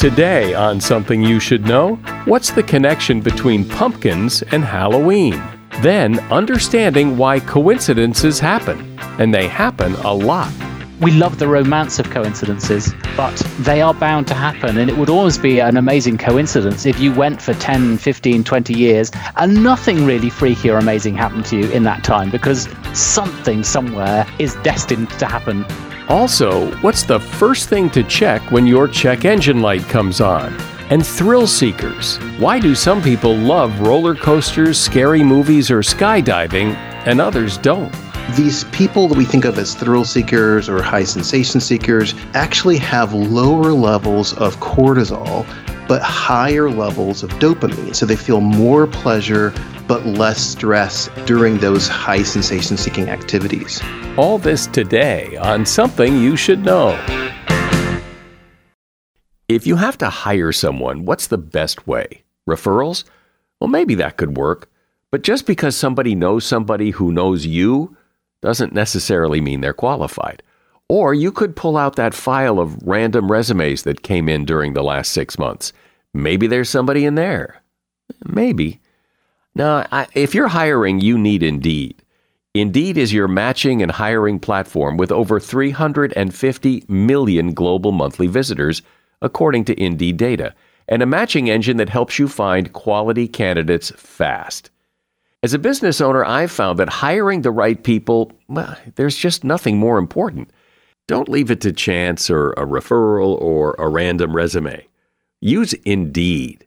Today on Something You Should Know, what's the connection between pumpkins and Halloween? Then, understanding why coincidences happen. And they happen a lot. We love the romance of coincidences, but they are bound to happen. And it would always be an amazing coincidence if you went for 10, 15, 20 years and nothing really freaky or amazing happened to you in that time because something somewhere is destined to happen Also, what's the first thing to check when your check engine light comes on? And thrill seekers. Why do some people love roller coasters, scary movies, or skydiving, and others don't? These people that we think of as thrill seekers or high sensation seekers actually have lower levels of cortisol but higher levels of dopamine. So they feel more pleasure but less stress during those high sensation seeking activities. All this today on Something You Should Know. If you have to hire someone, what's the best way? Referrals? Well, maybe that could work. But just because somebody knows somebody who knows you doesn't necessarily mean they're qualified. Or you could pull out that file of random resumes that came in during the last six months. Maybe there's somebody in there. Maybe. Now, I, if you're hiring, you need Indeed. Indeed is your matching and hiring platform with over 350 million global monthly visitors, according to Indeed data, and a matching engine that helps you find quality candidates fast. As a business owner, I've found that hiring the right people, well, there's just nothing more important. Don't leave it to chance or a referral or a random resume. Use Indeed.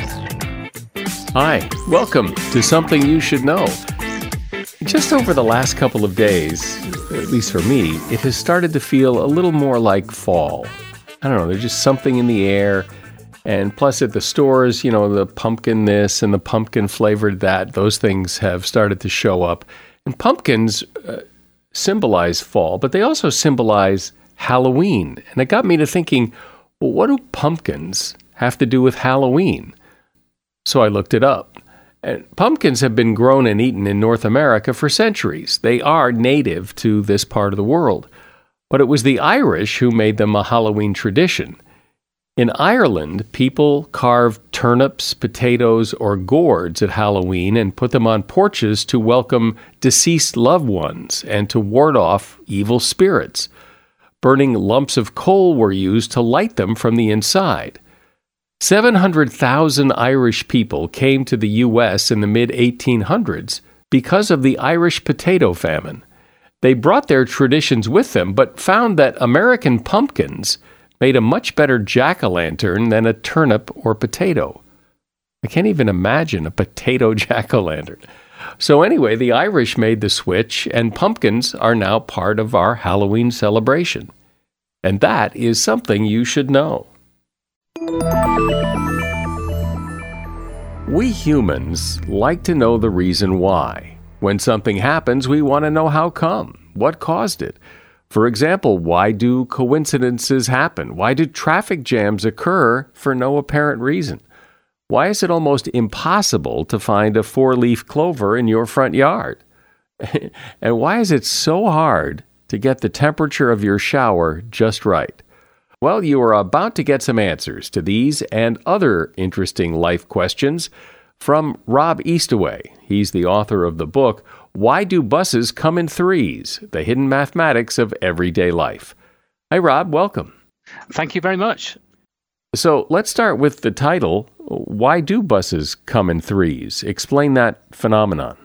Hi, welcome to Something You Should Know. Just over the last couple of days, at least for me, it has started to feel a little more like fall. I don't know, there's just something in the air. And plus, at the stores, you know, the pumpkin this and the pumpkin flavored that, those things have started to show up. And pumpkins uh, symbolize fall, but they also symbolize Halloween. And it got me to thinking, well, what do pumpkins have to do with Halloween? So I looked it up. And pumpkins have been grown and eaten in North America for centuries. They are native to this part of the world. But it was the Irish who made them a Halloween tradition. In Ireland, people carved turnips, potatoes, or gourds at Halloween and put them on porches to welcome deceased loved ones and to ward off evil spirits. Burning lumps of coal were used to light them from the inside. 700,000 Irish people came to the U.S. in the mid 1800s because of the Irish potato famine. They brought their traditions with them, but found that American pumpkins made a much better jack o' lantern than a turnip or potato. I can't even imagine a potato jack o' lantern. So, anyway, the Irish made the switch, and pumpkins are now part of our Halloween celebration. And that is something you should know. We humans like to know the reason why. When something happens, we want to know how come, what caused it. For example, why do coincidences happen? Why do traffic jams occur for no apparent reason? why is it almost impossible to find a four leaf clover in your front yard? and why is it so hard to get the temperature of your shower just right? Well, you are about to get some answers to these and other interesting life questions from Rob Eastaway. He's the author of the book, Why Do Buses Come in Threes? The Hidden Mathematics of Everyday Life. Hi, Rob. Welcome. Thank you very much. So let's start with the title. Why do buses come in threes? Explain that phenomenon.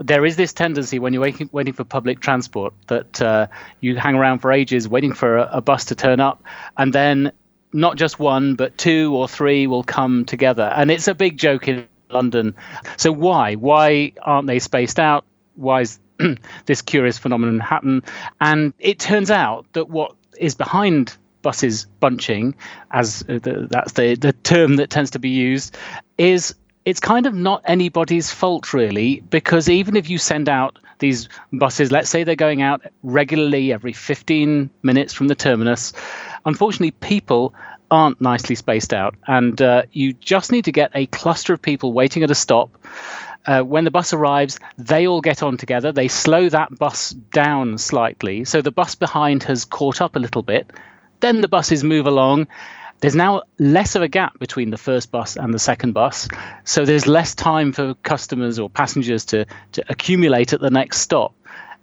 There is this tendency when you're waiting, waiting for public transport that uh, you hang around for ages waiting for a, a bus to turn up, and then not just one, but two or three will come together. And it's a big joke in London. So why? Why aren't they spaced out? Why is this curious phenomenon happen? And it turns out that what is behind buses bunching, as uh, the, that's the, the term that tends to be used, is it's kind of not anybody's fault really, because even if you send out these buses, let's say they're going out regularly every 15 minutes from the terminus, unfortunately, people aren't nicely spaced out, and uh, you just need to get a cluster of people waiting at a stop. Uh, when the bus arrives, they all get on together. They slow that bus down slightly. So the bus behind has caught up a little bit. Then the buses move along. There's now less of a gap between the first bus and the second bus. So there's less time for customers or passengers to, to accumulate at the next stop.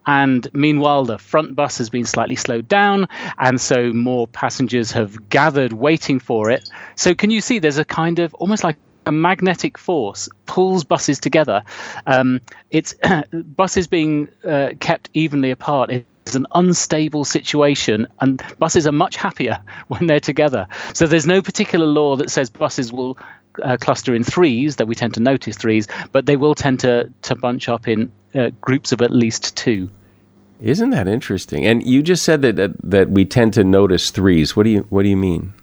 And meanwhile, the front bus has been slightly slowed down, and so more passengers have gathered waiting for it. So, can you see there's a kind of almost like a magnetic force pulls buses together. Um, it's buses being uh, kept evenly apart is an unstable situation, and buses are much happier when they're together. So there's no particular law that says buses will uh, cluster in threes, though we tend to notice threes, but they will tend to to bunch up in uh, groups of at least two. Isn't that interesting? And you just said that, that that we tend to notice threes. What do you what do you mean?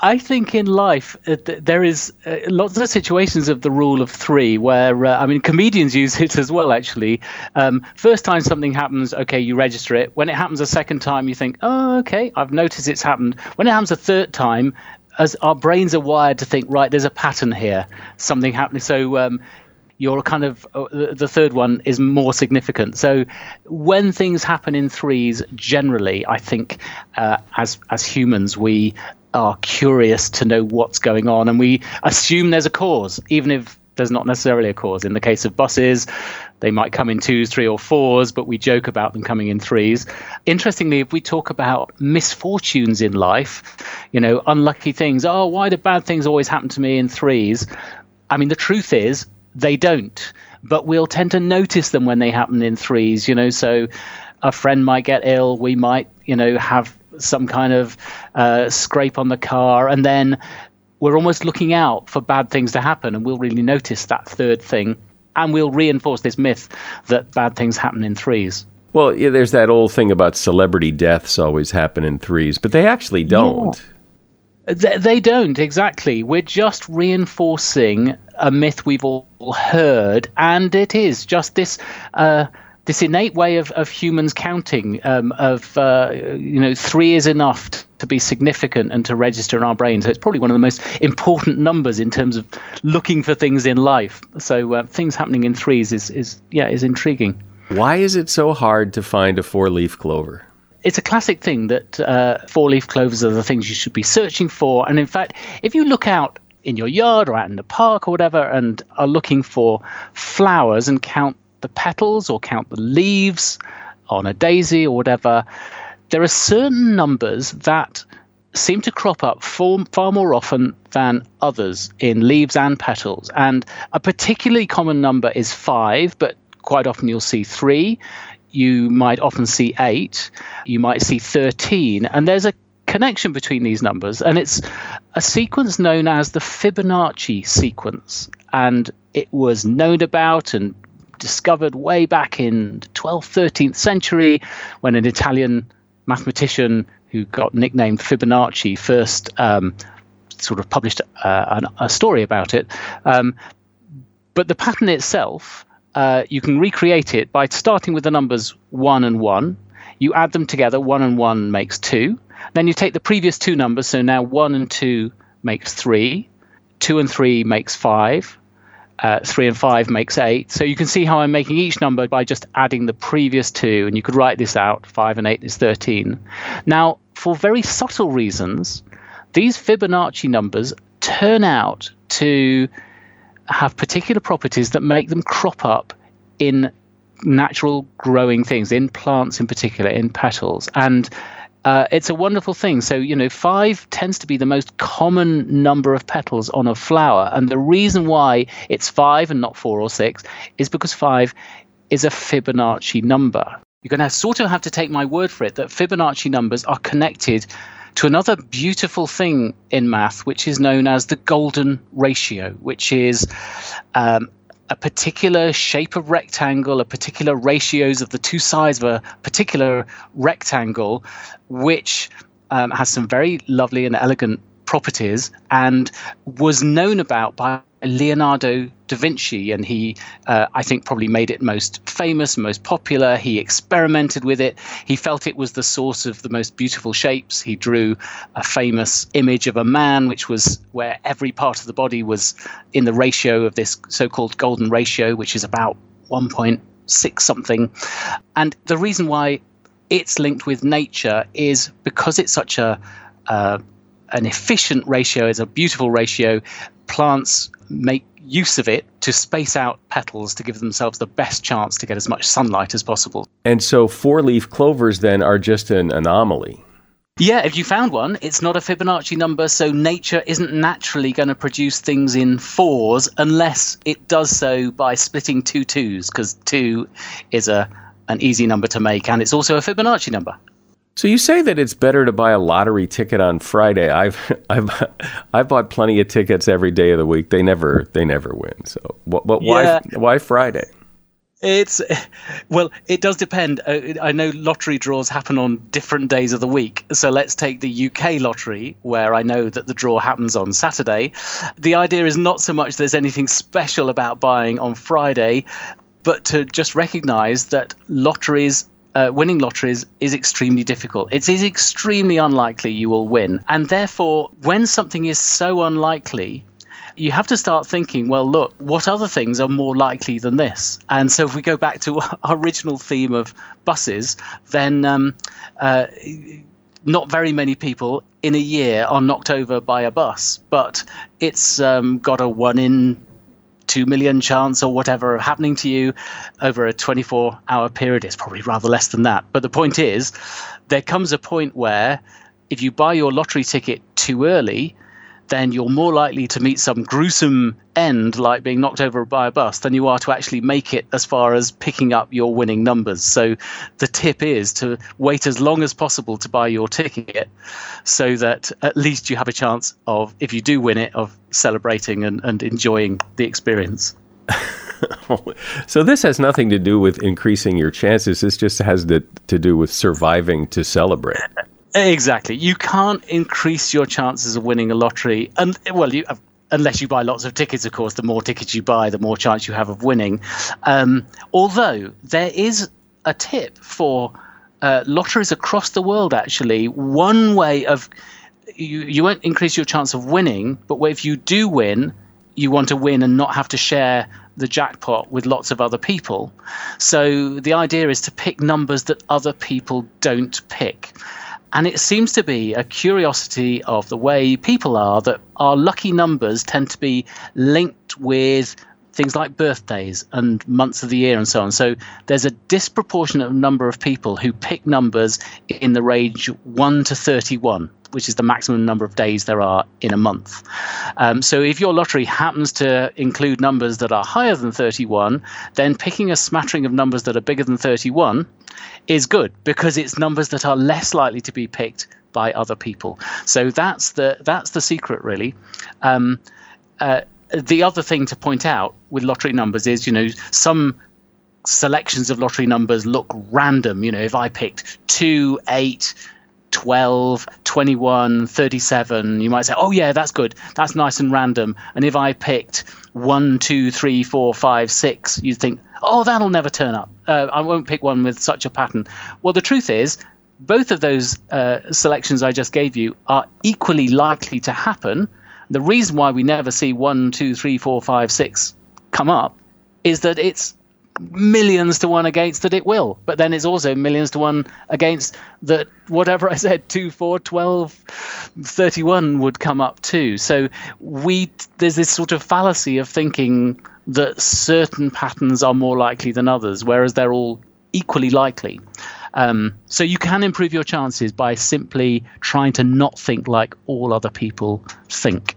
I think in life uh, there is uh, lots of situations of the rule of three where uh, I mean comedians use it as well. Actually, um, first time something happens, okay, you register it. When it happens a second time, you think, oh, okay, I've noticed it's happened. When it happens a third time, as our brains are wired to think, right, there's a pattern here, something happening. So um, your kind of uh, the third one is more significant. So when things happen in threes, generally, I think uh, as as humans we are curious to know what's going on, and we assume there's a cause, even if there's not necessarily a cause. In the case of buses, they might come in twos, three, or fours, but we joke about them coming in threes. Interestingly, if we talk about misfortunes in life, you know, unlucky things, oh, why do bad things always happen to me in threes? I mean, the truth is they don't, but we'll tend to notice them when they happen in threes, you know, so a friend might get ill, we might, you know, have some kind of uh, scrape on the car, and then we're almost looking out for bad things to happen, and we'll really notice that third thing, and we'll reinforce this myth that bad things happen in threes. Well, yeah, there's that old thing about celebrity deaths always happen in threes, but they actually don't. Yeah. They, they don't exactly. We're just reinforcing a myth we've all heard, and it is just this. Uh, this innate way of, of humans counting um, of uh, you know three is enough t- to be significant and to register in our brain so it's probably one of the most important numbers in terms of looking for things in life. So uh, things happening in threes is, is yeah is intriguing. Why is it so hard to find a four leaf clover? It's a classic thing that uh, four leaf clovers are the things you should be searching for. And in fact if you look out in your yard or out in the park or whatever and are looking for flowers and count the petals or count the leaves on a daisy or whatever, there are certain numbers that seem to crop up far, far more often than others in leaves and petals. And a particularly common number is five, but quite often you'll see three. You might often see eight. You might see 13. And there's a connection between these numbers, and it's a sequence known as the Fibonacci sequence. And it was known about and discovered way back in the 12th, 13th century when an Italian mathematician who got nicknamed Fibonacci first um, sort of published uh, a story about it. Um, but the pattern itself, uh, you can recreate it by starting with the numbers 1 and 1. You add them together, 1 and 1 makes 2. Then you take the previous two numbers, so now 1 and 2 makes 3 two and three makes five. Uh, three and five makes eight. So you can see how I'm making each number by just adding the previous two, and you could write this out. Five and eight is 13. Now, for very subtle reasons, these Fibonacci numbers turn out to have particular properties that make them crop up in natural growing things, in plants in particular, in petals. And uh, it's a wonderful thing. So, you know, five tends to be the most common number of petals on a flower. And the reason why it's five and not four or six is because five is a Fibonacci number. You're going to sort of have to take my word for it that Fibonacci numbers are connected to another beautiful thing in math, which is known as the golden ratio, which is um, a particular shape of rectangle, a particular ratios of the two sides of a particular rectangle, which um, has some very lovely and elegant properties and was known about by Leonardo da Vinci, and he, uh, I think, probably made it most famous, most popular. He experimented with it. He felt it was the source of the most beautiful shapes. He drew a famous image of a man, which was where every part of the body was in the ratio of this so called golden ratio, which is about 1.6 something. And the reason why it's linked with nature is because it's such a uh, an efficient ratio, is a beautiful ratio. Plants make use of it to space out petals to give themselves the best chance to get as much sunlight as possible. And so four leaf clovers then are just an anomaly. Yeah, if you found one, it's not a Fibonacci number, so nature isn't naturally going to produce things in fours unless it does so by splitting two twos, because two is a an easy number to make, and it's also a Fibonacci number. So you say that it's better to buy a lottery ticket on Friday. I've I've I've bought plenty of tickets every day of the week. They never they never win. So what, what why why Friday? It's well, it does depend. Uh, I know lottery draws happen on different days of the week. So let's take the UK lottery, where I know that the draw happens on Saturday. The idea is not so much there's anything special about buying on Friday, but to just recognise that lotteries uh, winning lotteries is extremely difficult. It is extremely unlikely you will win. And therefore, when something is so unlikely, you have to start thinking, well, look, what other things are more likely than this? And so if we go back to our original theme of buses, then um, uh, not very many people in a year are knocked over by a bus, but it's um, got a one in 2 million chance or whatever of happening to you over a 24 hour period. It's probably rather less than that. But the point is, there comes a point where if you buy your lottery ticket too early, then you're more likely to meet some gruesome end, like being knocked over by a bus, than you are to actually make it as far as picking up your winning numbers. So the tip is to wait as long as possible to buy your ticket so that at least you have a chance of, if you do win it, of celebrating and, and enjoying the experience. so this has nothing to do with increasing your chances. This just has to, to do with surviving to celebrate. Exactly. You can't increase your chances of winning a lottery, and well, you, unless you buy lots of tickets. Of course, the more tickets you buy, the more chance you have of winning. Um, although there is a tip for uh, lotteries across the world. Actually, one way of you you won't increase your chance of winning, but if you do win, you want to win and not have to share the jackpot with lots of other people. So the idea is to pick numbers that other people don't pick. And it seems to be a curiosity of the way people are that our lucky numbers tend to be linked with things like birthdays and months of the year and so on. So there's a disproportionate number of people who pick numbers in the range 1 to 31 which is the maximum number of days there are in a month. Um, so if your lottery happens to include numbers that are higher than 31, then picking a smattering of numbers that are bigger than 31 is good because it's numbers that are less likely to be picked by other people. So that's the that's the secret really. Um, uh, the other thing to point out with lottery numbers is, you know, some selections of lottery numbers look random. You know, if I picked two, eight, 12, 21, 37, you might say, oh, yeah, that's good. That's nice and random. And if I picked 1, 2, 3, 4, 5, 6, you'd think, oh, that'll never turn up. Uh, I won't pick one with such a pattern. Well, the truth is, both of those uh, selections I just gave you are equally likely to happen. The reason why we never see one, two, three, four, five, six come up is that it's millions to one against that it will. But then it's also millions to one against that whatever I said, 2, 4, 12, 31 would come up too. So we there's this sort of fallacy of thinking that certain patterns are more likely than others, whereas they're all equally likely. Um, so you can improve your chances by simply trying to not think like all other people think.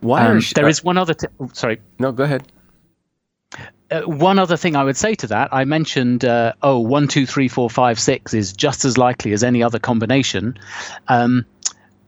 Why um, there is one other. T- oh, sorry. No, go ahead. Uh, one other thing I would say to that, I mentioned, uh, oh, one, two, three, four, five, six is just as likely as any other combination. Um,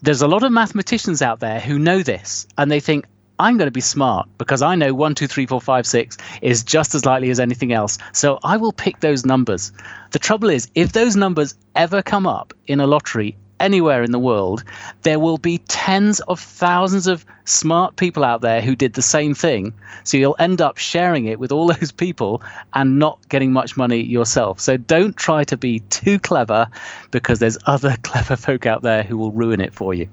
there's a lot of mathematicians out there who know this, and they think, I'm going to be smart because I know one, two, three, four, five, six is just as likely as anything else. So I will pick those numbers. The trouble is, if those numbers ever come up in a lottery anywhere in the world, there will be tens of thousands of smart people out there who did the same thing. So you'll end up sharing it with all those people and not getting much money yourself. So don't try to be too clever because there's other clever folk out there who will ruin it for you.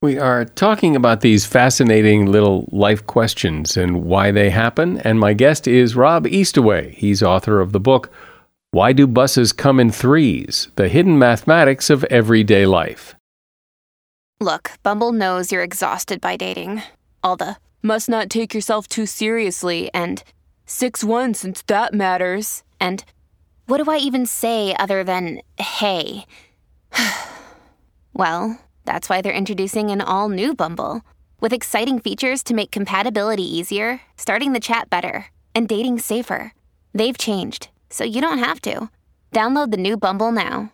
We are talking about these fascinating little life questions and why they happen. And my guest is Rob Eastaway. He's author of the book, why do buses come in threes? The hidden mathematics of everyday life. Look, Bumble knows you're exhausted by dating. All the must not take yourself too seriously and 6 1 since that matters. And what do I even say other than hey? well, that's why they're introducing an all new Bumble with exciting features to make compatibility easier, starting the chat better, and dating safer. They've changed so you don't have to. Download the new Bumble now.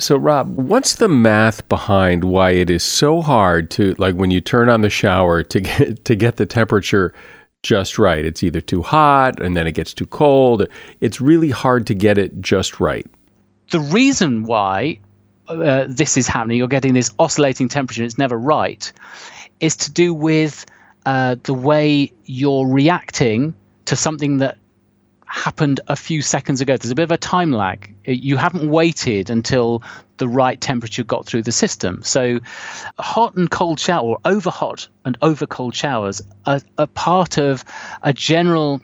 So, Rob, what's the math behind why it is so hard to, like, when you turn on the shower to get to get the temperature just right? It's either too hot and then it gets too cold. It's really hard to get it just right. The reason why uh, this is happening, you're getting this oscillating temperature, it's never right, is to do with uh, the way you're reacting to something that happened a few seconds ago. There's a bit of a time lag. You haven't waited until the right temperature got through the system. So, hot and cold shower, or over hot and over cold showers, are, are part of a general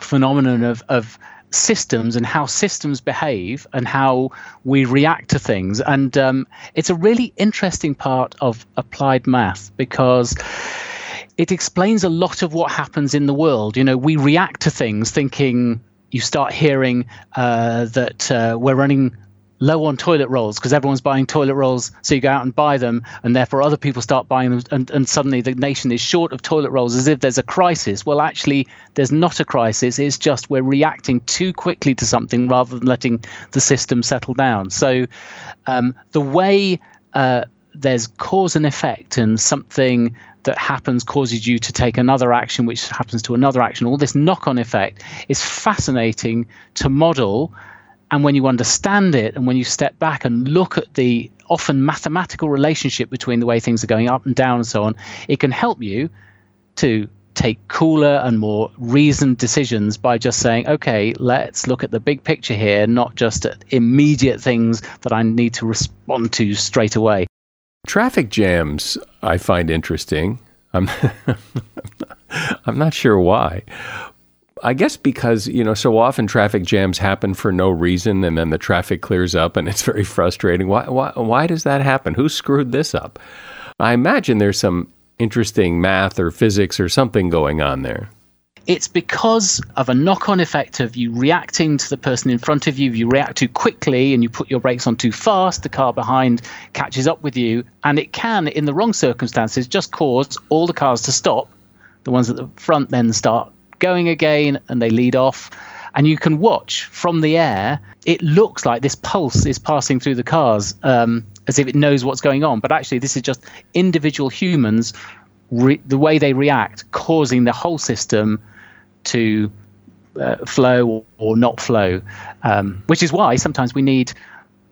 phenomenon of, of systems and how systems behave and how we react to things. And um, it's a really interesting part of applied math because it explains a lot of what happens in the world. You know, we react to things thinking you start hearing uh, that uh, we're running low on toilet rolls because everyone's buying toilet rolls. So you go out and buy them, and therefore other people start buying them, and, and suddenly the nation is short of toilet rolls as if there's a crisis. Well, actually, there's not a crisis. It's just we're reacting too quickly to something rather than letting the system settle down. So um, the way uh, there's cause and effect, and something that happens causes you to take another action, which happens to another action. All this knock on effect is fascinating to model. And when you understand it, and when you step back and look at the often mathematical relationship between the way things are going up and down and so on, it can help you to take cooler and more reasoned decisions by just saying, okay, let's look at the big picture here, not just at immediate things that I need to respond to straight away. Traffic jams I find interesting. I'm I'm not sure why. I guess because, you know, so often traffic jams happen for no reason and then the traffic clears up and it's very frustrating. Why why why does that happen? Who screwed this up? I imagine there's some interesting math or physics or something going on there it's because of a knock on effect of you reacting to the person in front of you. You react too quickly and you put your brakes on too fast, the car behind catches up with you. And it can, in the wrong circumstances, just cause all the cars to stop. The ones at the front then start going again and they lead off. And you can watch from the air, it looks like this pulse is passing through the cars. Um, as if it knows what's going on. But actually, this is just individual humans, re- the way they react, causing the whole system to uh, flow or, or, not flow. Um, which is why sometimes we need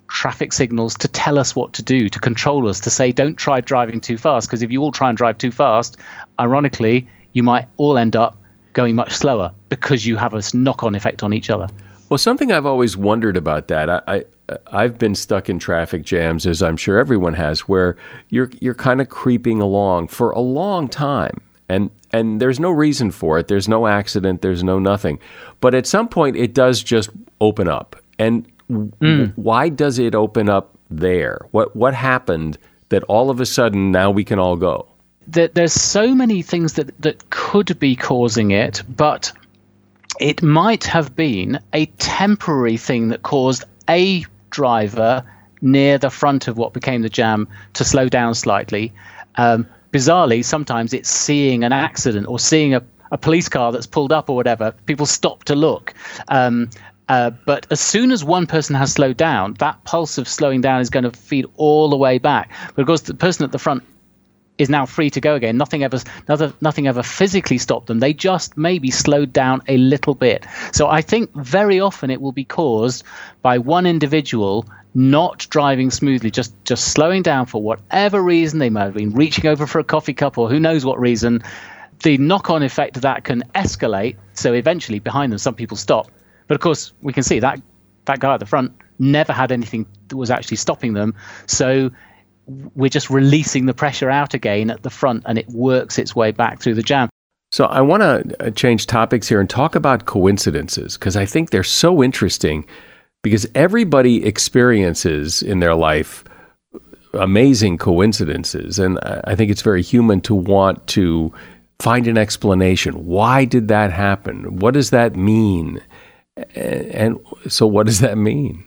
traffic signals to tell us what to do, to control us, to say, don't try driving too fast. Because if you all try and drive too fast, ironically, you might all end up going much slower because you have a knock on effect on each other. Well, something I've always wondered about that, I, I I've been stuck in traffic jams, as I'm sure everyone has, where you're you're kind of creeping along for a long time, and and there's no reason for it. There's no accident. There's no nothing, but at some point it does just open up. And mm. why does it open up there? What what happened that all of a sudden now we can all go? there's so many things that that could be causing it, but it might have been a temporary thing that caused a driver near the front of what became the jam to slow down slightly. Um, bizarrely, sometimes it's seeing an accident or seeing a, a police car that's pulled up or whatever. People stop to look. Um, uh, but as soon as one person has slowed down, that pulse of slowing down is going to feed all the way back. But of course, the person at the front is now free to go again. Nothing ever, nothing, nothing ever physically stopped them. They just maybe slowed down a little bit. So I think very often it will be caused by one individual not driving smoothly, just just slowing down for whatever reason. They might have been reaching over for a coffee cup or who knows what reason. The knock-on effect of that can escalate. So eventually, behind them, some people stop. But of course, we can see that that guy at the front never had anything that was actually stopping them. So we're just releasing the pressure out again at the front and it works its way back through the jam. So I want to uh, change topics here and talk about coincidences because I think they're so interesting because everybody experiences in their life amazing coincidences and I think it's very human to want to find an explanation. Why did that happen? What does that mean? And so what does that mean?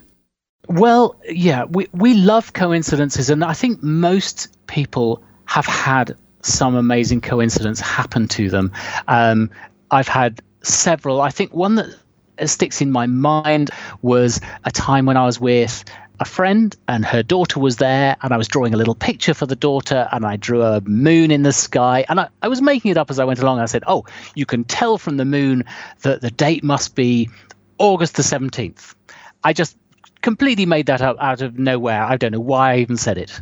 Well, yeah, we, we love coincidences, and I think most people have had some amazing coincidence happen to them. Um, I've had several. I think one that sticks in my mind was a time when I was with a friend and her daughter was there and I was drawing a little picture for the daughter and I drew a moon in the sky and I, I was making it up as I went along. I said, Oh, you can tell from the moon that the date must be August the 17th. I just completely made that up out of nowhere. I don't know why I even said it.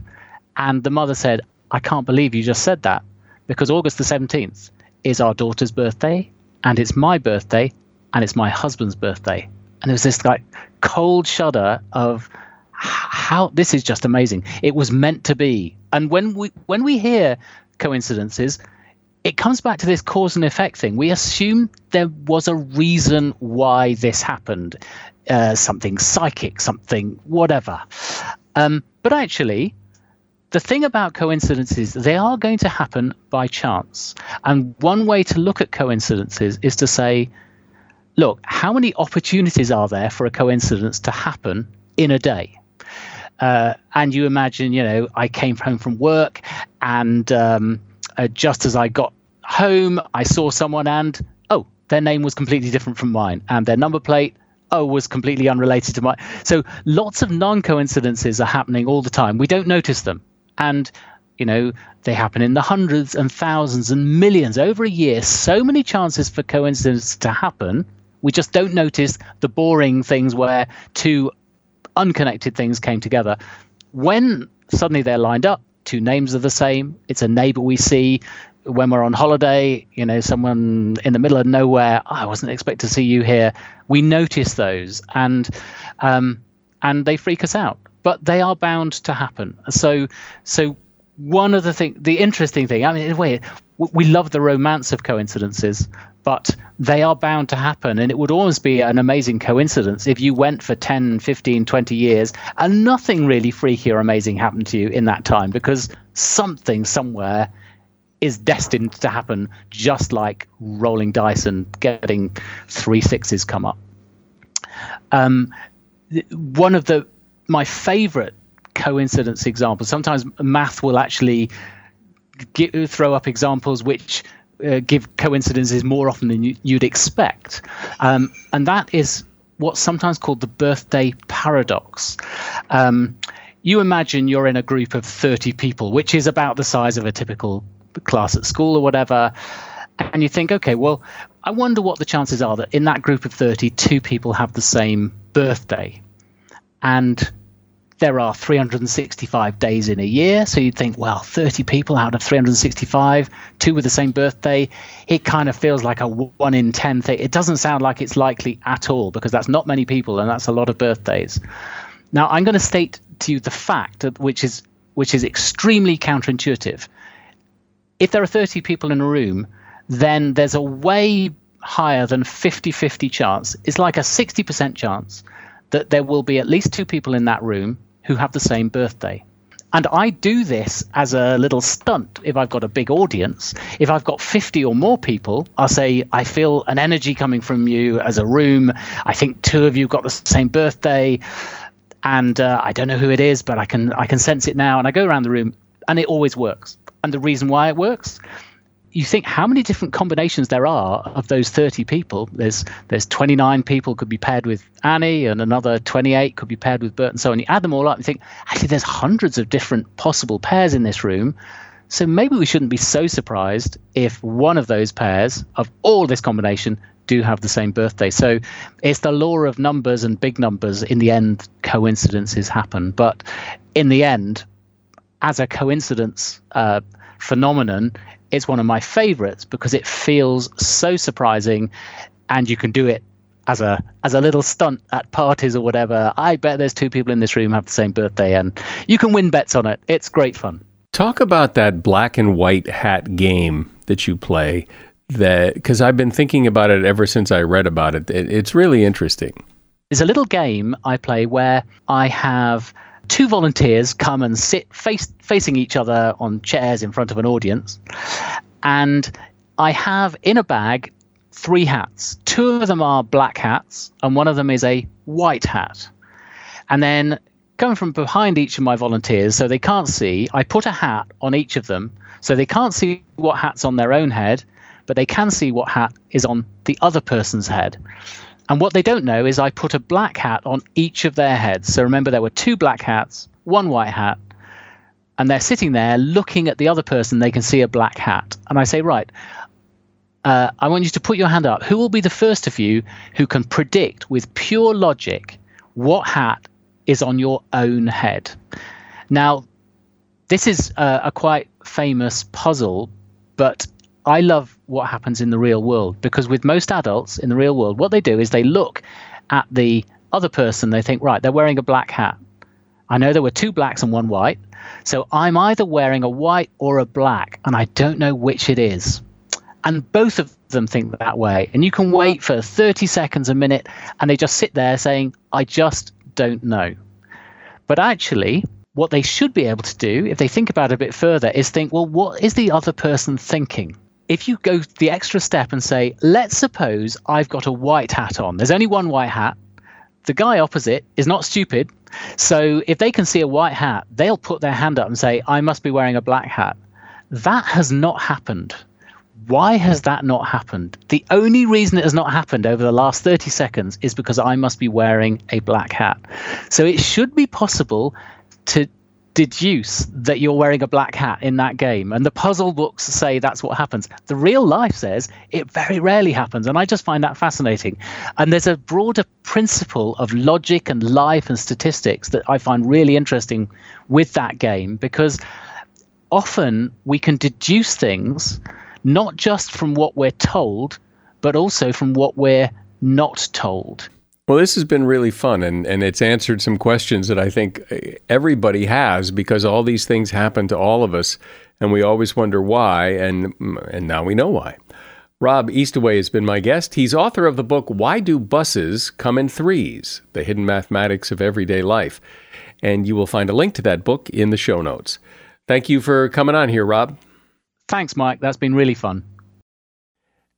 And the mother said, I can't believe you just said that because August the 17th is our daughter's birthday and it's my birthday and it's my husband's birthday. And there was this like cold shudder of how this is just amazing. It was meant to be. And when we when we hear coincidences, it comes back to this cause and effect thing. We assume there was a reason why this happened. Uh, something psychic, something whatever. Um, but actually, the thing about coincidences, they are going to happen by chance. And one way to look at coincidences is to say, look, how many opportunities are there for a coincidence to happen in a day? Uh, and you imagine, you know, I came home from work and um, uh, just as I got home, I saw someone and, oh, their name was completely different from mine. And their number plate oh, was completely unrelated to my. So lots of non coincidences are happening all the time. We don't notice them. And, you know, they happen in the hundreds and thousands and millions over a year. So many chances for coincidence to happen. We just don't notice the boring things where two unconnected things came together. When suddenly they're lined up, two names are the same, it's a neighbor we see, when we're on holiday, you know, someone in the middle of nowhere, oh, I wasn't expecting to see you here. We notice those, and um, and they freak us out. But they are bound to happen. So so one of the thing, the interesting thing, I mean, in a way, we love the romance of coincidences, but they are bound to happen. And it would always be an amazing coincidence if you went for 10, 15, 20 years and nothing really freaky or amazing happened to you in that time because something somewhere is destined to happen just like rolling dice and getting three sixes come up. Um, one of the my favorite coincidence example. Sometimes math will actually get, throw up examples which uh, give coincidences more often than you, would expect, um, and that is what's sometimes called the birthday paradox. Um, you imagine you're in a group of 30 people, which is about the size of a typical class at school or whatever. And you think, okay, well, I wonder what the chances are that in that group of 30, two people have the same birthday. And there are 365 days in a year. So you'd think, well, 30 people out of 365, two with the same birthday, it kind of feels like a one in 10 thing. It doesn't sound like it's likely at all because that's not many people and that's a lot of birthdays. Now, I'm going to state to you the fact, which is which is extremely counterintuitive. If there are 30 people in a room, then there's a way higher than 50-50 chance. It's like a 60% chance that there will be at least two people in that room who have the same birthday. And I do this as a little stunt if I've got a big audience. If I've got 50 or more people, I'll say, I feel an energy coming from you as a room. I think two of you got the same birthday and uh, I don't know who it is, but I can I can sense it now. And I go around the room, and it always works. And the reason why it works, you think how many different combinations there are of those 30 people. There's there's 29 people could be paired with Annie, and another 28 could be paired with Bert, and so on. You add them all up and think actually there's hundreds of different possible pairs in this room. So maybe we shouldn't be so surprised if one of those pairs of all this combination do have the same birthday. So it's the law of numbers and big numbers. In the end, coincidences happen. But in the end, as a coincidence uh, phenomenon, it's one of my favorites because it feels so surprising and you can do it as a as a little stunt at parties or whatever. I bet there's two people in this room have the same birthday and you can win bets on it. It's great fun. Talk about that black and white hat game that you play that because I've been thinking about it ever since I read about it. it. It's really interesting. There's a little game I play where I have two volunteers come and sit face, facing each other on chairs in front of an audience, and I have in a bag three hats. Two of them are black hats, and one of them is a white hat. And then coming from behind each of my volunteers, so they can't see, I put a hat on each of them, so they can't see what hat's on their own head, but they can see what hat is on the other person's head. And what they don't know is I put a black hat on each of their heads. So remember, there were two black hats, one white hat, and they're sitting there looking at the other person. They can see a black hat. And I say, right, uh, I want you to put your hand up. Who will be the first of you who can predict with pure logic what hat is on your own head? Now, this is a, a quite famous puzzle, but I love what happens in the real world because with most adults in the real world, what they do is they look at the other person, they think, right, they're wearing a black hat. I know there were two blacks and one white. So I'm either wearing a white or a black, and I don't know which it is. And both of them think that way. And you can wait for 30 seconds, a minute, and they just sit there saying, I just don't know. But actually, what they should be able to do, if they think about it a bit further, is think, well, what is the other person thinking? If you go the extra step and say, let's suppose I've got a white hat on, there's only one white hat. The guy opposite is not stupid. So if they can see a white hat, they'll put their hand up and say, I must be wearing a black hat. That has not happened. Why has that not happened? The only reason it has not happened over the last 30 seconds is because I must be wearing a black hat. So it should be possible to deduce that you're wearing a black hat in that game. And the puzzle books say that's what happens. The real life says it very rarely happens. And I just find that fascinating. And there's a broader principle of logic and life and statistics that I find really interesting with that game because often we can deduce things not just from what we're told, but also from what we're not told. Well, this has been really fun, and, and it's answered some questions that I think eh, everybody has because all these things happen to all of us, and we always wonder why, and mm, and now we know why. Rob Eastaway has been my guest. He's author of the book Why Do Buses Come in Threes? The Hidden Mathematics of Everyday Life. And you will find a link to that book in the show notes. Thank you for coming on here, Rob. Thanks, Mike. That's been really fun.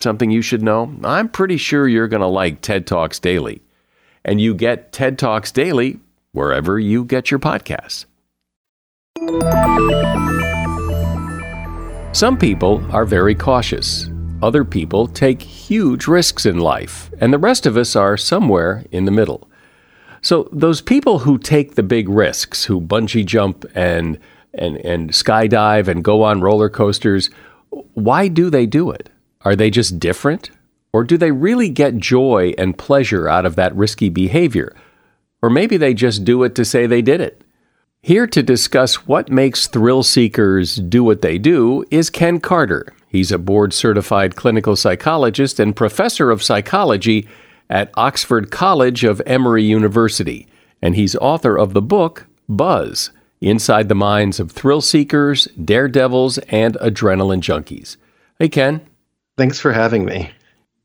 something you should know, I'm pretty sure you're going to like TED Talks Daily. And you get TED Talks Daily wherever you get your podcasts. Some people are very cautious. Other people take huge risks in life, and the rest of us are somewhere in the middle. So, those people who take the big risks, who bungee jump and, and, and skydive and go on roller coasters, why do they do it? Are they just different? Or do they really get joy and pleasure out of that risky behavior? Or maybe they just do it to say they did it. Here to discuss what makes thrill seekers do what they do is Ken Carter. He's a board certified clinical psychologist and professor of psychology at Oxford College of Emory University, and he's author of the book Buzz Inside the Minds of Thrill Seekers, Daredevils, and Adrenaline Junkies. Hey, Ken. Thanks for having me.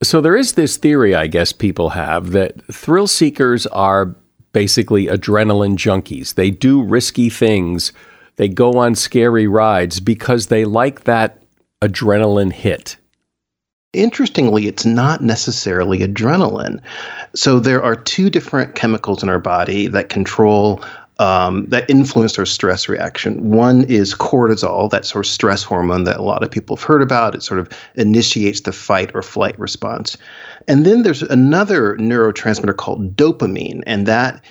So, there is this theory, I guess, people have that thrill seekers are basically adrenaline junkies. They do risky things, they go on scary rides because they like that adrenaline hit. Interestingly, it's not necessarily adrenaline. So there are two different chemicals in our body that control um, that influence our stress reaction. One is cortisol, that sort of stress hormone that a lot of people have heard about. It sort of initiates the fight or flight response. And then there's another neurotransmitter called dopamine, and that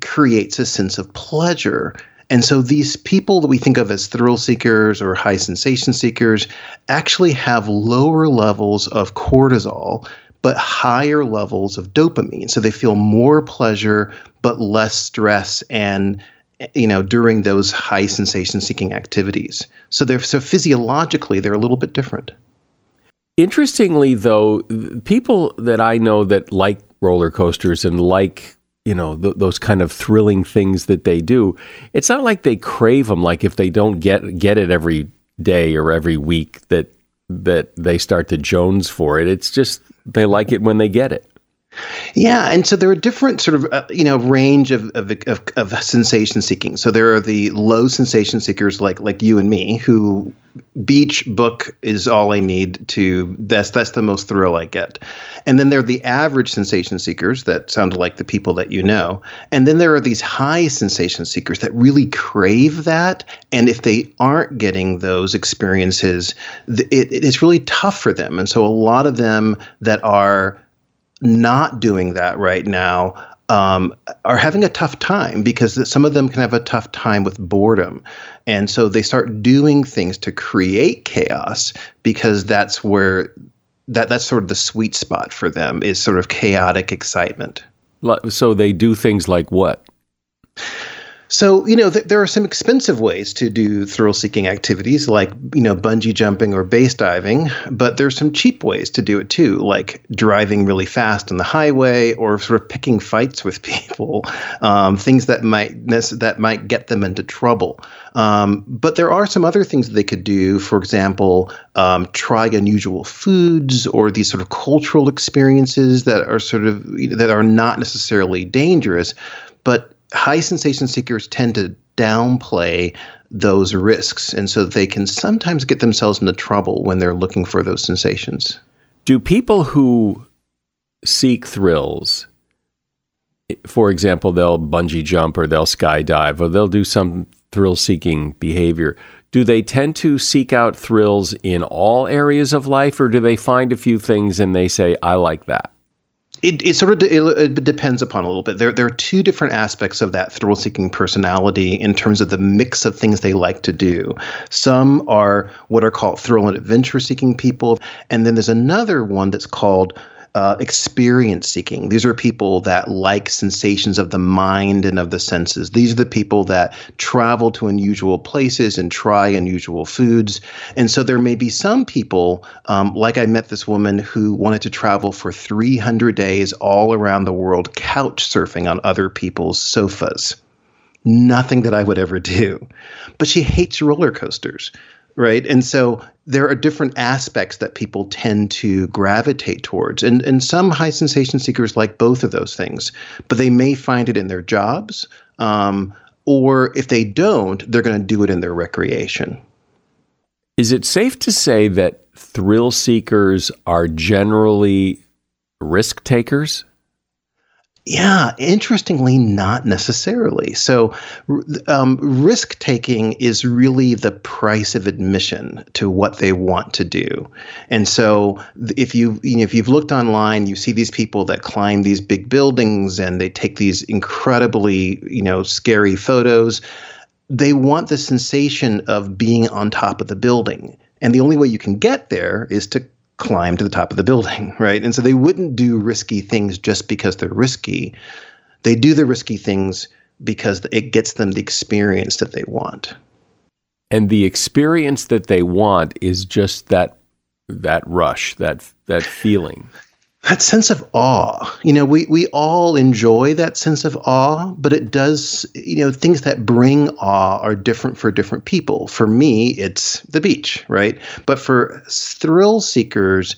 creates a sense of pleasure. And so these people that we think of as thrill seekers or high sensation seekers actually have lower levels of cortisol, but higher levels of dopamine. So they feel more pleasure, but less stress and you know during those high sensation seeking activities. So they're so physiologically they're a little bit different. Interestingly, though, people that I know that like roller coasters and like you know th- those kind of thrilling things that they do, it's not like they crave them. Like if they don't get get it every day or every week, that that they start to jones for it. It's just they like it when they get it. Yeah, and so there are different sort of uh, you know range of, of, of of sensation seeking. So there are the low sensation seekers like like you and me who beach book is all I need to that's that's the most thrill I get. And then there are the average sensation seekers that sound like the people that you know. And then there are these high sensation seekers that really crave that and if they aren't getting those experiences it, it is really tough for them. And so a lot of them that are not doing that right now um, are having a tough time because some of them can have a tough time with boredom. And so they start doing things to create chaos because that's where that that's sort of the sweet spot for them is sort of chaotic excitement. So they do things like what? So, you know, th- there are some expensive ways to do thrill seeking activities like, you know, bungee jumping or base diving, but there's some cheap ways to do it too, like driving really fast on the highway or sort of picking fights with people, um, things that might that might get them into trouble. Um, but there are some other things that they could do. For example, um, try unusual foods or these sort of cultural experiences that are sort of that are not necessarily dangerous, but high sensation seekers tend to downplay those risks and so they can sometimes get themselves into trouble when they're looking for those sensations. Do people who seek thrills for example they'll bungee jump or they'll skydive or they'll do some thrill seeking behavior do they tend to seek out thrills in all areas of life or do they find a few things and they say i like that it, it sort of it, it depends upon a little bit. There, there are two different aspects of that thrill seeking personality in terms of the mix of things they like to do. Some are what are called thrill and adventure seeking people. And then there's another one that's called uh, experience seeking. These are people that like sensations of the mind and of the senses. These are the people that travel to unusual places and try unusual foods. And so there may be some people, um, like I met this woman who wanted to travel for 300 days all around the world, couch surfing on other people's sofas. Nothing that I would ever do. But she hates roller coasters right? And so there are different aspects that people tend to gravitate towards. And and some high sensation seekers like both of those things but they may find it in their jobs um, or if they don't they're going to do it in their recreation. Is it safe to say that thrill seekers are generally risk takers yeah, interestingly, not necessarily. So, um, risk taking is really the price of admission to what they want to do. And so, if you, you know, if you've looked online, you see these people that climb these big buildings and they take these incredibly, you know, scary photos. They want the sensation of being on top of the building. And the only way you can get there is to climb to the top of the building, right? And so they wouldn't do risky things just because they're risky. They do the risky things because it gets them the experience that they want. And the experience that they want is just that that rush, that that feeling that sense of awe. You know we we all enjoy that sense of awe but it does you know things that bring awe are different for different people. For me it's the beach right? But for thrill seekers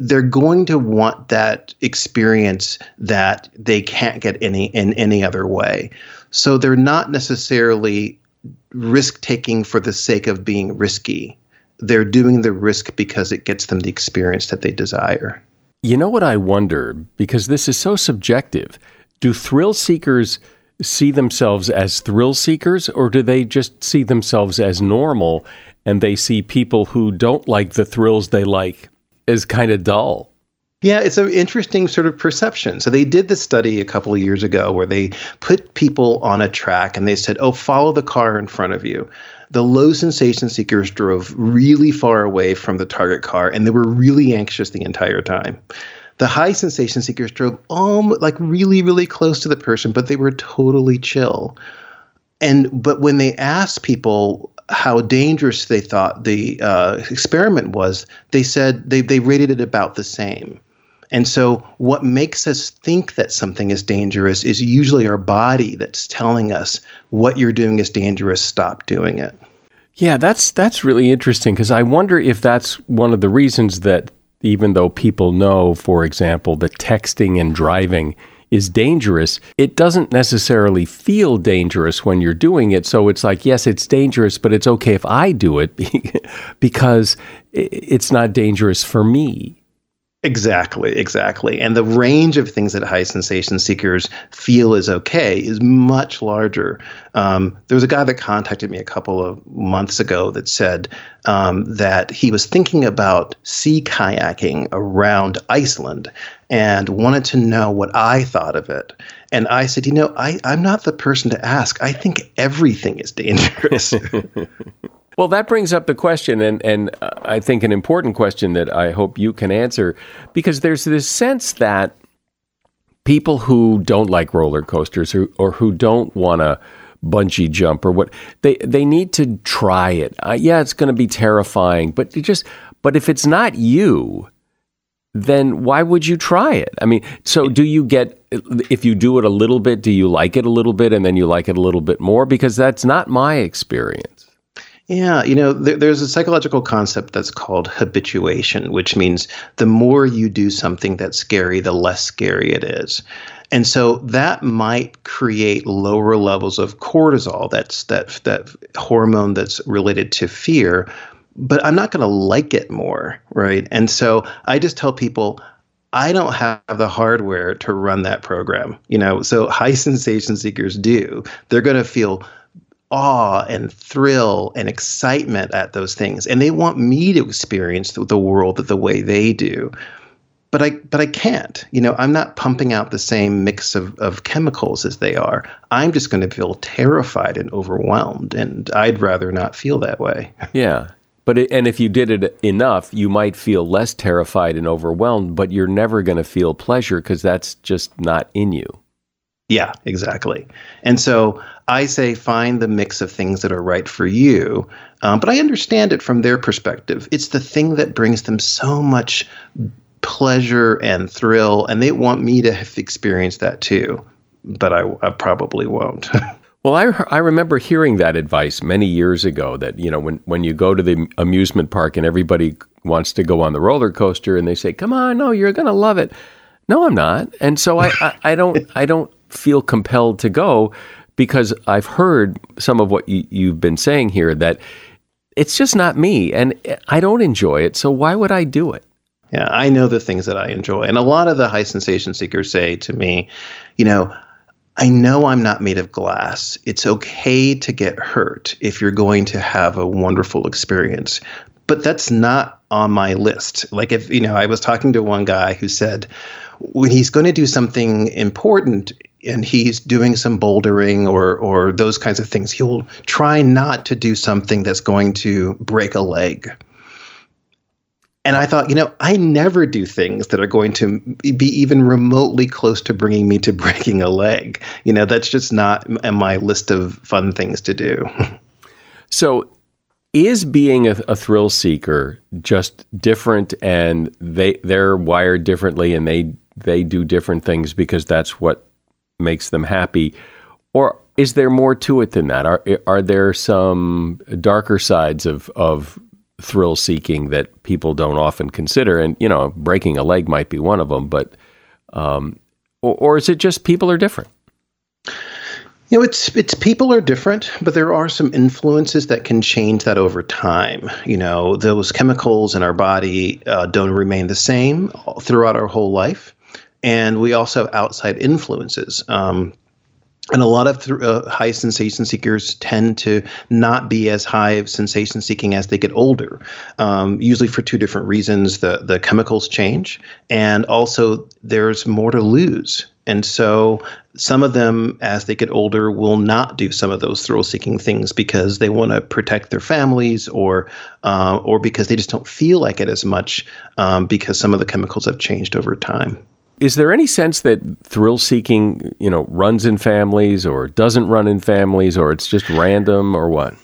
they're going to want that experience that they can't get any in any other way. So they're not necessarily risk taking for the sake of being risky. They're doing the risk because it gets them the experience that they desire you know what I wonder? Because this is so subjective. Do thrill seekers see themselves as thrill seekers, or do they just see themselves as normal and they see people who don't like the thrills they like as kind of dull? Yeah, it's an interesting sort of perception. So they did this study a couple of years ago where they put people on a track and they said, "Oh, follow the car in front of you." The low sensation seekers drove really far away from the target car and they were really anxious the entire time. The high sensation seekers drove um like really really close to the person, but they were totally chill. And but when they asked people how dangerous they thought the uh, experiment was, they said they they rated it about the same. And so, what makes us think that something is dangerous is usually our body that's telling us what you're doing is dangerous. Stop doing it. Yeah, that's that's really interesting because I wonder if that's one of the reasons that even though people know, for example, that texting and driving is dangerous, it doesn't necessarily feel dangerous when you're doing it. So it's like, yes, it's dangerous, but it's okay if I do it because it's not dangerous for me. Exactly, exactly. And the range of things that high sensation seekers feel is okay is much larger. Um, there was a guy that contacted me a couple of months ago that said um, that he was thinking about sea kayaking around Iceland and wanted to know what I thought of it. And I said, you know, I, I'm not the person to ask. I think everything is dangerous. Well, that brings up the question, and, and uh, I think an important question that I hope you can answer, because there's this sense that people who don't like roller coasters or, or who don't want to bungee jump or what they they need to try it. Uh, yeah, it's going to be terrifying, but just but if it's not you, then why would you try it? I mean, so do you get if you do it a little bit, do you like it a little bit and then you like it a little bit more because that's not my experience. Yeah, you know, there, there's a psychological concept that's called habituation, which means the more you do something that's scary, the less scary it is. And so that might create lower levels of cortisol, that's that that hormone that's related to fear, but I'm not going to like it more, right? And so I just tell people I don't have the hardware to run that program, you know. So high sensation seekers do. They're going to feel awe and thrill and excitement at those things and they want me to experience the, the world the way they do but I but I can't. You know, I'm not pumping out the same mix of, of chemicals as they are. I'm just going to feel terrified and overwhelmed, and I'd rather not feel that way. Yeah, But it, and if you did it enough, you might feel less terrified and overwhelmed, but you're never going to feel pleasure because that's just not in you. Yeah, exactly. And so I say find the mix of things that are right for you. Um, but I understand it from their perspective. It's the thing that brings them so much pleasure and thrill, and they want me to have experienced that too. But I, I probably won't. Well, I, I remember hearing that advice many years ago that, you know, when, when you go to the amusement park and everybody wants to go on the roller coaster and they say, come on, no, you're going to love it. No, I'm not. And so I, I, I, don't, I don't feel compelled to go because I've heard some of what you, you've been saying here that it's just not me and I don't enjoy it. So why would I do it? Yeah, I know the things that I enjoy. And a lot of the high sensation seekers say to me, you know, I know I'm not made of glass. It's okay to get hurt if you're going to have a wonderful experience. But that's not on my list. Like, if, you know, I was talking to one guy who said, when he's going to do something important and he's doing some bouldering or or those kinds of things, he'll try not to do something that's going to break a leg. And I thought, you know, I never do things that are going to be even remotely close to bringing me to breaking a leg. You know, that's just not in my list of fun things to do. So, is being a, a, thrill seeker just different and they they're wired differently and they they do different things because that's what makes them happy or is there more to it than that are are there some darker sides of of thrill seeking that people don't often consider. And, you know, breaking a leg might be one of them, but, um, or, or is it just people are different? You know, it's it's people are different, but there are some influences that can change that over time. You know, those chemicals in our body uh, don't remain the same throughout our whole life, and we also have outside influences. Um, and a lot of th- uh, high sensation seekers tend to not be as high of sensation seeking as they get older, um, usually for two different reasons. The, the chemicals change, and also there's more to lose. And so some of them, as they get older, will not do some of those thrill seeking things because they want to protect their families or, uh, or because they just don't feel like it as much um, because some of the chemicals have changed over time. Is there any sense that thrill seeking, you know, runs in families or doesn't run in families or it's just random or what?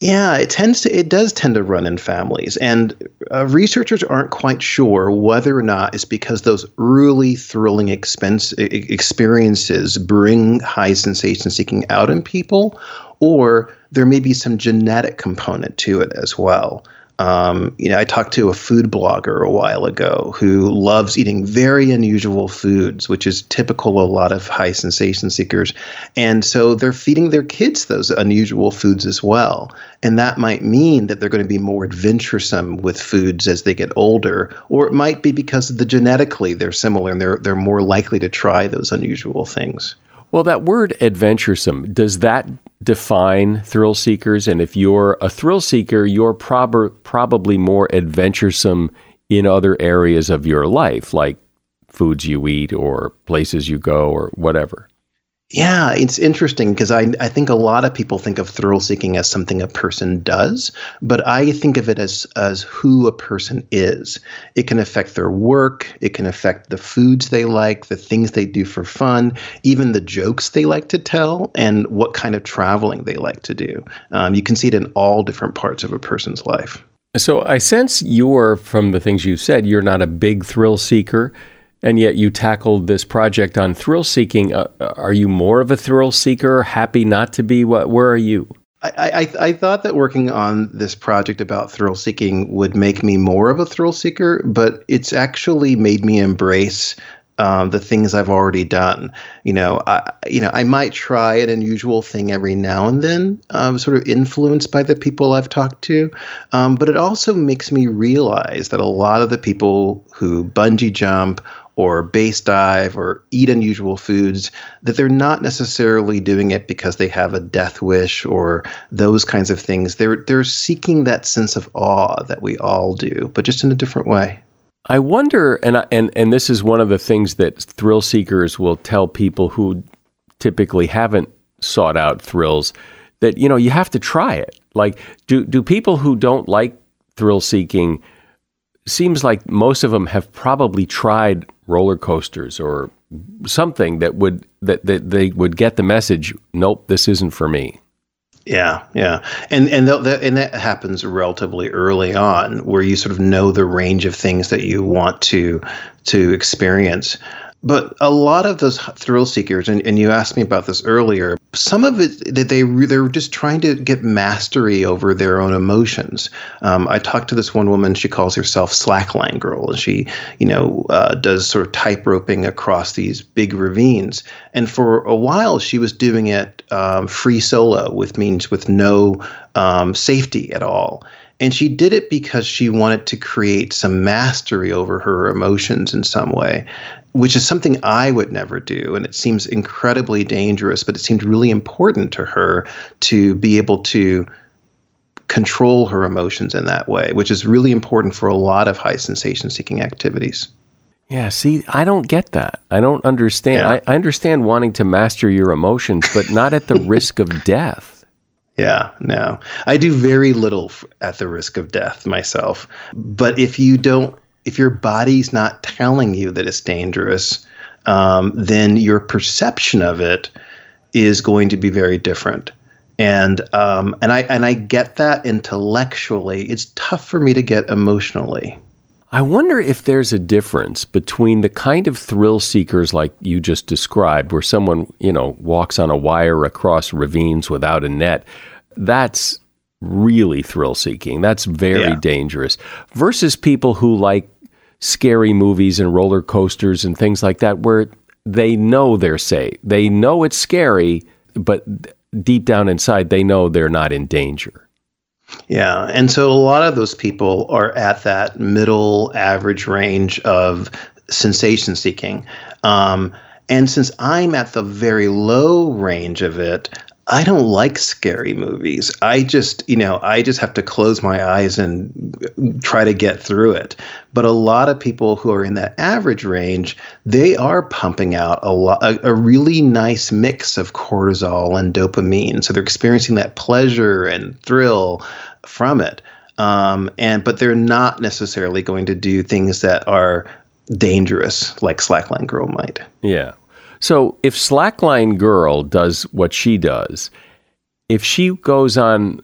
Yeah, it tends to it does tend to run in families, and uh, researchers aren't quite sure whether or not it's because those really thrilling expense, experiences bring high sensation seeking out in people, or there may be some genetic component to it as well. Um, you know, I talked to a food blogger a while ago who loves eating very unusual foods, which is typical of a lot of high sensation seekers. And so they're feeding their kids those unusual foods as well. And that might mean that they're going to be more adventuresome with foods as they get older, or it might be because of the genetically they're similar and they're they're more likely to try those unusual things. Well, that word adventuresome, does that define thrill seekers? And if you're a thrill seeker, you're prob- probably more adventuresome in other areas of your life, like foods you eat or places you go or whatever. Yeah, it's interesting because I, I think a lot of people think of thrill seeking as something a person does, but I think of it as as who a person is. It can affect their work, it can affect the foods they like, the things they do for fun, even the jokes they like to tell, and what kind of traveling they like to do. Um, you can see it in all different parts of a person's life. So I sense you're, from the things you've said, you're not a big thrill seeker and yet you tackled this project on thrill seeking. Uh, are you more of a thrill seeker? Happy not to be? What? Where are you? I, I, I thought that working on this project about thrill seeking would make me more of a thrill seeker, but it's actually made me embrace um, the things I've already done. You know, I you know I might try an unusual thing every now and then, um, sort of influenced by the people I've talked to, um, but it also makes me realize that a lot of the people who bungee jump or base dive or eat unusual foods, that they're not necessarily doing it because they have a death wish or those kinds of things. They're they're seeking that sense of awe that we all do, but just in a different way. I wonder, and I, and and this is one of the things that thrill seekers will tell people who typically haven't sought out thrills that you know you have to try it. Like, do do people who don't like thrill seeking seems like most of them have probably tried roller coasters or something that would that, that they would get the message nope this isn't for me yeah, yeah, and and that and that happens relatively early on, where you sort of know the range of things that you want to to experience. But a lot of those thrill seekers, and, and you asked me about this earlier, some of it that they they're just trying to get mastery over their own emotions. Um, I talked to this one woman; she calls herself Slackline Girl, and she, you know, uh, does sort of tight roping across these big ravines. And for a while, she was doing it um, free solo, with means with no um, safety at all. And she did it because she wanted to create some mastery over her emotions in some way which is something I would never do. And it seems incredibly dangerous, but it seemed really important to her to be able to control her emotions in that way, which is really important for a lot of high sensation seeking activities. Yeah, see, I don't get that. I don't understand. Yeah. I, I understand wanting to master your emotions, but not at the risk of death. Yeah, no. I do very little at the risk of death myself. But if you don't if your body's not telling you that it's dangerous, um, then your perception of it is going to be very different. And um, and I and I get that intellectually. It's tough for me to get emotionally. I wonder if there's a difference between the kind of thrill seekers like you just described, where someone you know walks on a wire across ravines without a net. That's really thrill seeking. That's very yeah. dangerous. Versus people who like scary movies and roller coasters and things like that, where they know they're safe. They know it's scary, but deep down inside, they know they're not in danger. Yeah. And so a lot of those people are at that middle average range of sensation seeking. Um, and since I'm at the very low range of it, I don't like scary movies. I just, you know, I just have to close my eyes and try to get through it. But a lot of people who are in that average range, they are pumping out a lot, a, a really nice mix of cortisol and dopamine. So they're experiencing that pleasure and thrill from it. Um, and but they're not necessarily going to do things that are dangerous like slackline girl might. Yeah. So if Slackline Girl does what she does, if she goes on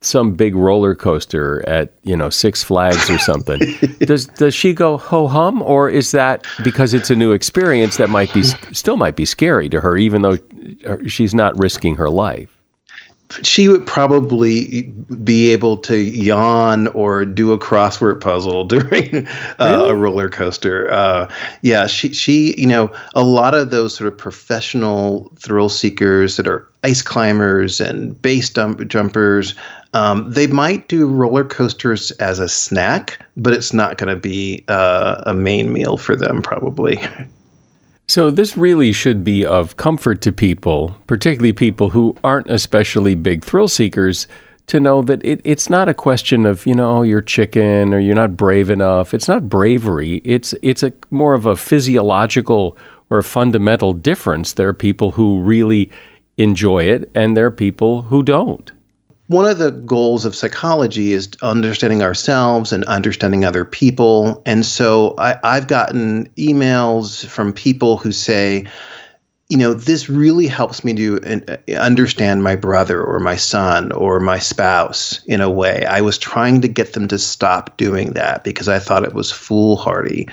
some big roller coaster at you know Six Flags or something, does does she go ho hum, or is that because it's a new experience that might be still might be scary to her, even though uh, she's not risking her life? She would probably be able to yawn or do a crossword puzzle during uh, really? a roller coaster. Uh, yeah, she she you know a lot of those sort of professional thrill seekers that are ice climbers and base dump jumpers. Um, they might do roller coasters as a snack, but it's not going to be uh, a main meal for them, probably. So, this really should be of comfort to people, particularly people who aren't especially big thrill seekers, to know that it, it's not a question of, you know, you're chicken or you're not brave enough. It's not bravery. It's, it's a more of a physiological or a fundamental difference. There are people who really enjoy it, and there are people who don't one of the goals of psychology is understanding ourselves and understanding other people. And so I, I've gotten emails from people who say, you know, this really helps me to uh, understand my brother or my son or my spouse in a way. I was trying to get them to stop doing that because I thought it was foolhardy.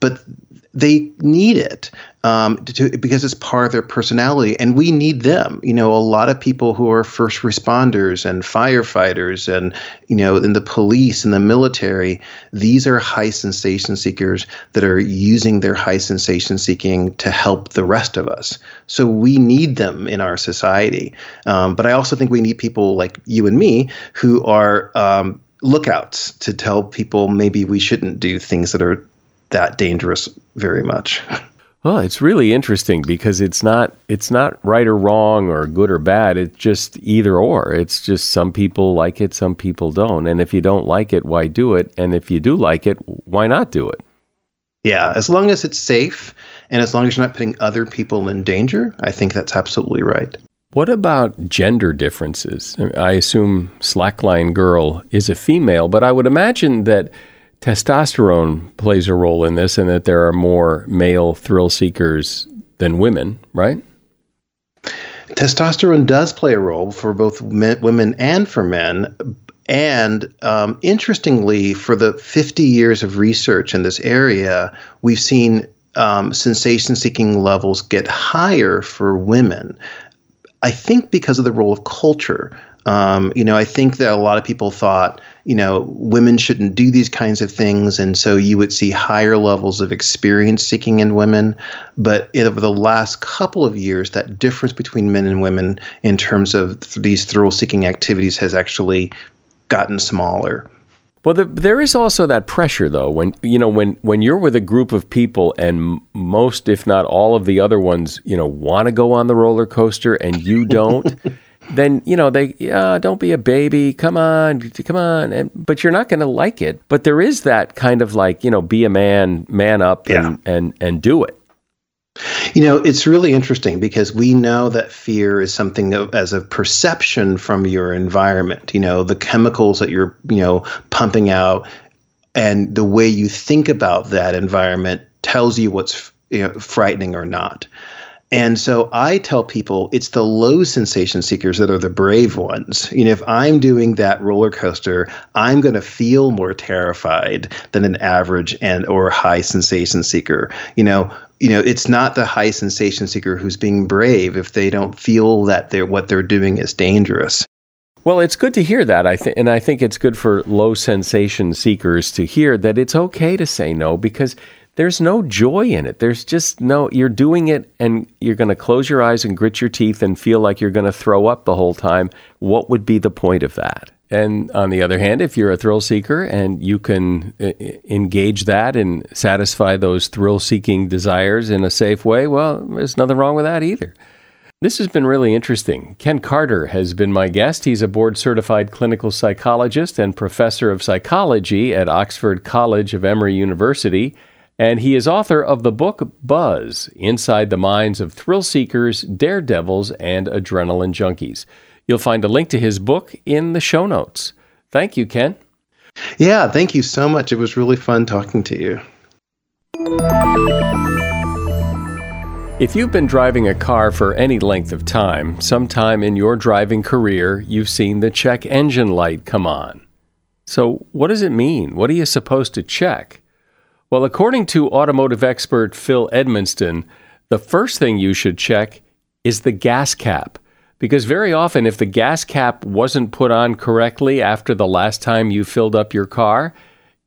But they need it um, to, because it's part of their personality, and we need them. You know, a lot of people who are first responders and firefighters, and you know, in the police and the military, these are high sensation seekers that are using their high sensation seeking to help the rest of us. So we need them in our society. Um, but I also think we need people like you and me who are. Um, lookouts to tell people maybe we shouldn't do things that are that dangerous very much. Well, it's really interesting because it's not it's not right or wrong or good or bad. It's just either or. It's just some people like it, some people don't. And if you don't like it, why do it? And if you do like it, why not do it? Yeah, as long as it's safe and as long as you're not putting other people in danger, I think that's absolutely right. What about gender differences? I assume slackline girl is a female, but I would imagine that testosterone plays a role in this and that there are more male thrill seekers than women, right? Testosterone does play a role for both men, women and for men. And um, interestingly, for the 50 years of research in this area, we've seen um, sensation seeking levels get higher for women. I think because of the role of culture. Um, you know, I think that a lot of people thought, you know, women shouldn't do these kinds of things. And so you would see higher levels of experience seeking in women. But over the last couple of years, that difference between men and women in terms of th- these thrill seeking activities has actually gotten smaller. Well, the, there is also that pressure, though. When you know, when when you're with a group of people, and most, if not all, of the other ones, you know, want to go on the roller coaster, and you don't, then you know they, yeah, don't be a baby. Come on, come on. And, but you're not going to like it. But there is that kind of like, you know, be a man, man up, and yeah. and and do it. You know, it's really interesting because we know that fear is something of, as a perception from your environment. You know, the chemicals that you're, you know, pumping out and the way you think about that environment tells you what's you know, frightening or not. And so I tell people it's the low sensation seekers that are the brave ones. You know, if I'm doing that roller coaster, I'm going to feel more terrified than an average and or high sensation seeker. You know, you know, it's not the high sensation seeker who's being brave if they don't feel that they're what they're doing is dangerous. Well, it's good to hear that. I think, and I think it's good for low sensation seekers to hear that it's okay to say no because there's no joy in it. There's just no. You're doing it, and you're going to close your eyes and grit your teeth and feel like you're going to throw up the whole time. What would be the point of that? And on the other hand, if you're a thrill seeker and you can uh, engage that and satisfy those thrill seeking desires in a safe way, well, there's nothing wrong with that either. This has been really interesting. Ken Carter has been my guest. He's a board certified clinical psychologist and professor of psychology at Oxford College of Emory University. And he is author of the book Buzz Inside the Minds of Thrill Seekers, Daredevils, and Adrenaline Junkies. You'll find a link to his book in the show notes. Thank you, Ken. Yeah, thank you so much. It was really fun talking to you. If you've been driving a car for any length of time, sometime in your driving career, you've seen the check engine light come on. So, what does it mean? What are you supposed to check? Well, according to automotive expert Phil Edmonston, the first thing you should check is the gas cap. Because very often, if the gas cap wasn't put on correctly after the last time you filled up your car,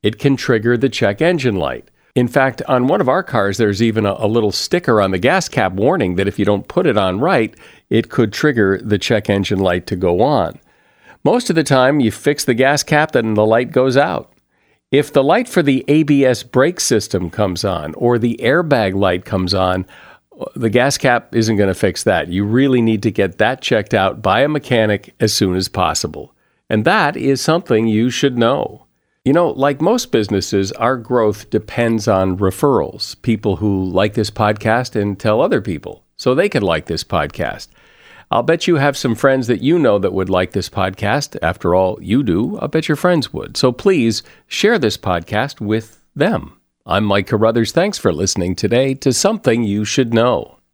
it can trigger the check engine light. In fact, on one of our cars, there's even a, a, little sticker on the gas cap warning that if you don't put it on right, it could trigger the check engine light to go on. Most of the time, you fix the gas cap and the light goes out. If the light for the ABS brake system comes on or the airbag light comes on, the gas cap isn't going to fix that. You really need to get that checked out by a mechanic as soon as possible. And that is something you should know. You know, like most businesses, our growth depends on referrals, people who like this podcast and tell other people so they can like this podcast. I'll bet you have some friends that you know that would like this podcast. After all, you do. I'll bet your friends would. So please share this podcast with them. I'm Mike Carruthers. Thanks for listening today to Something You Should Know.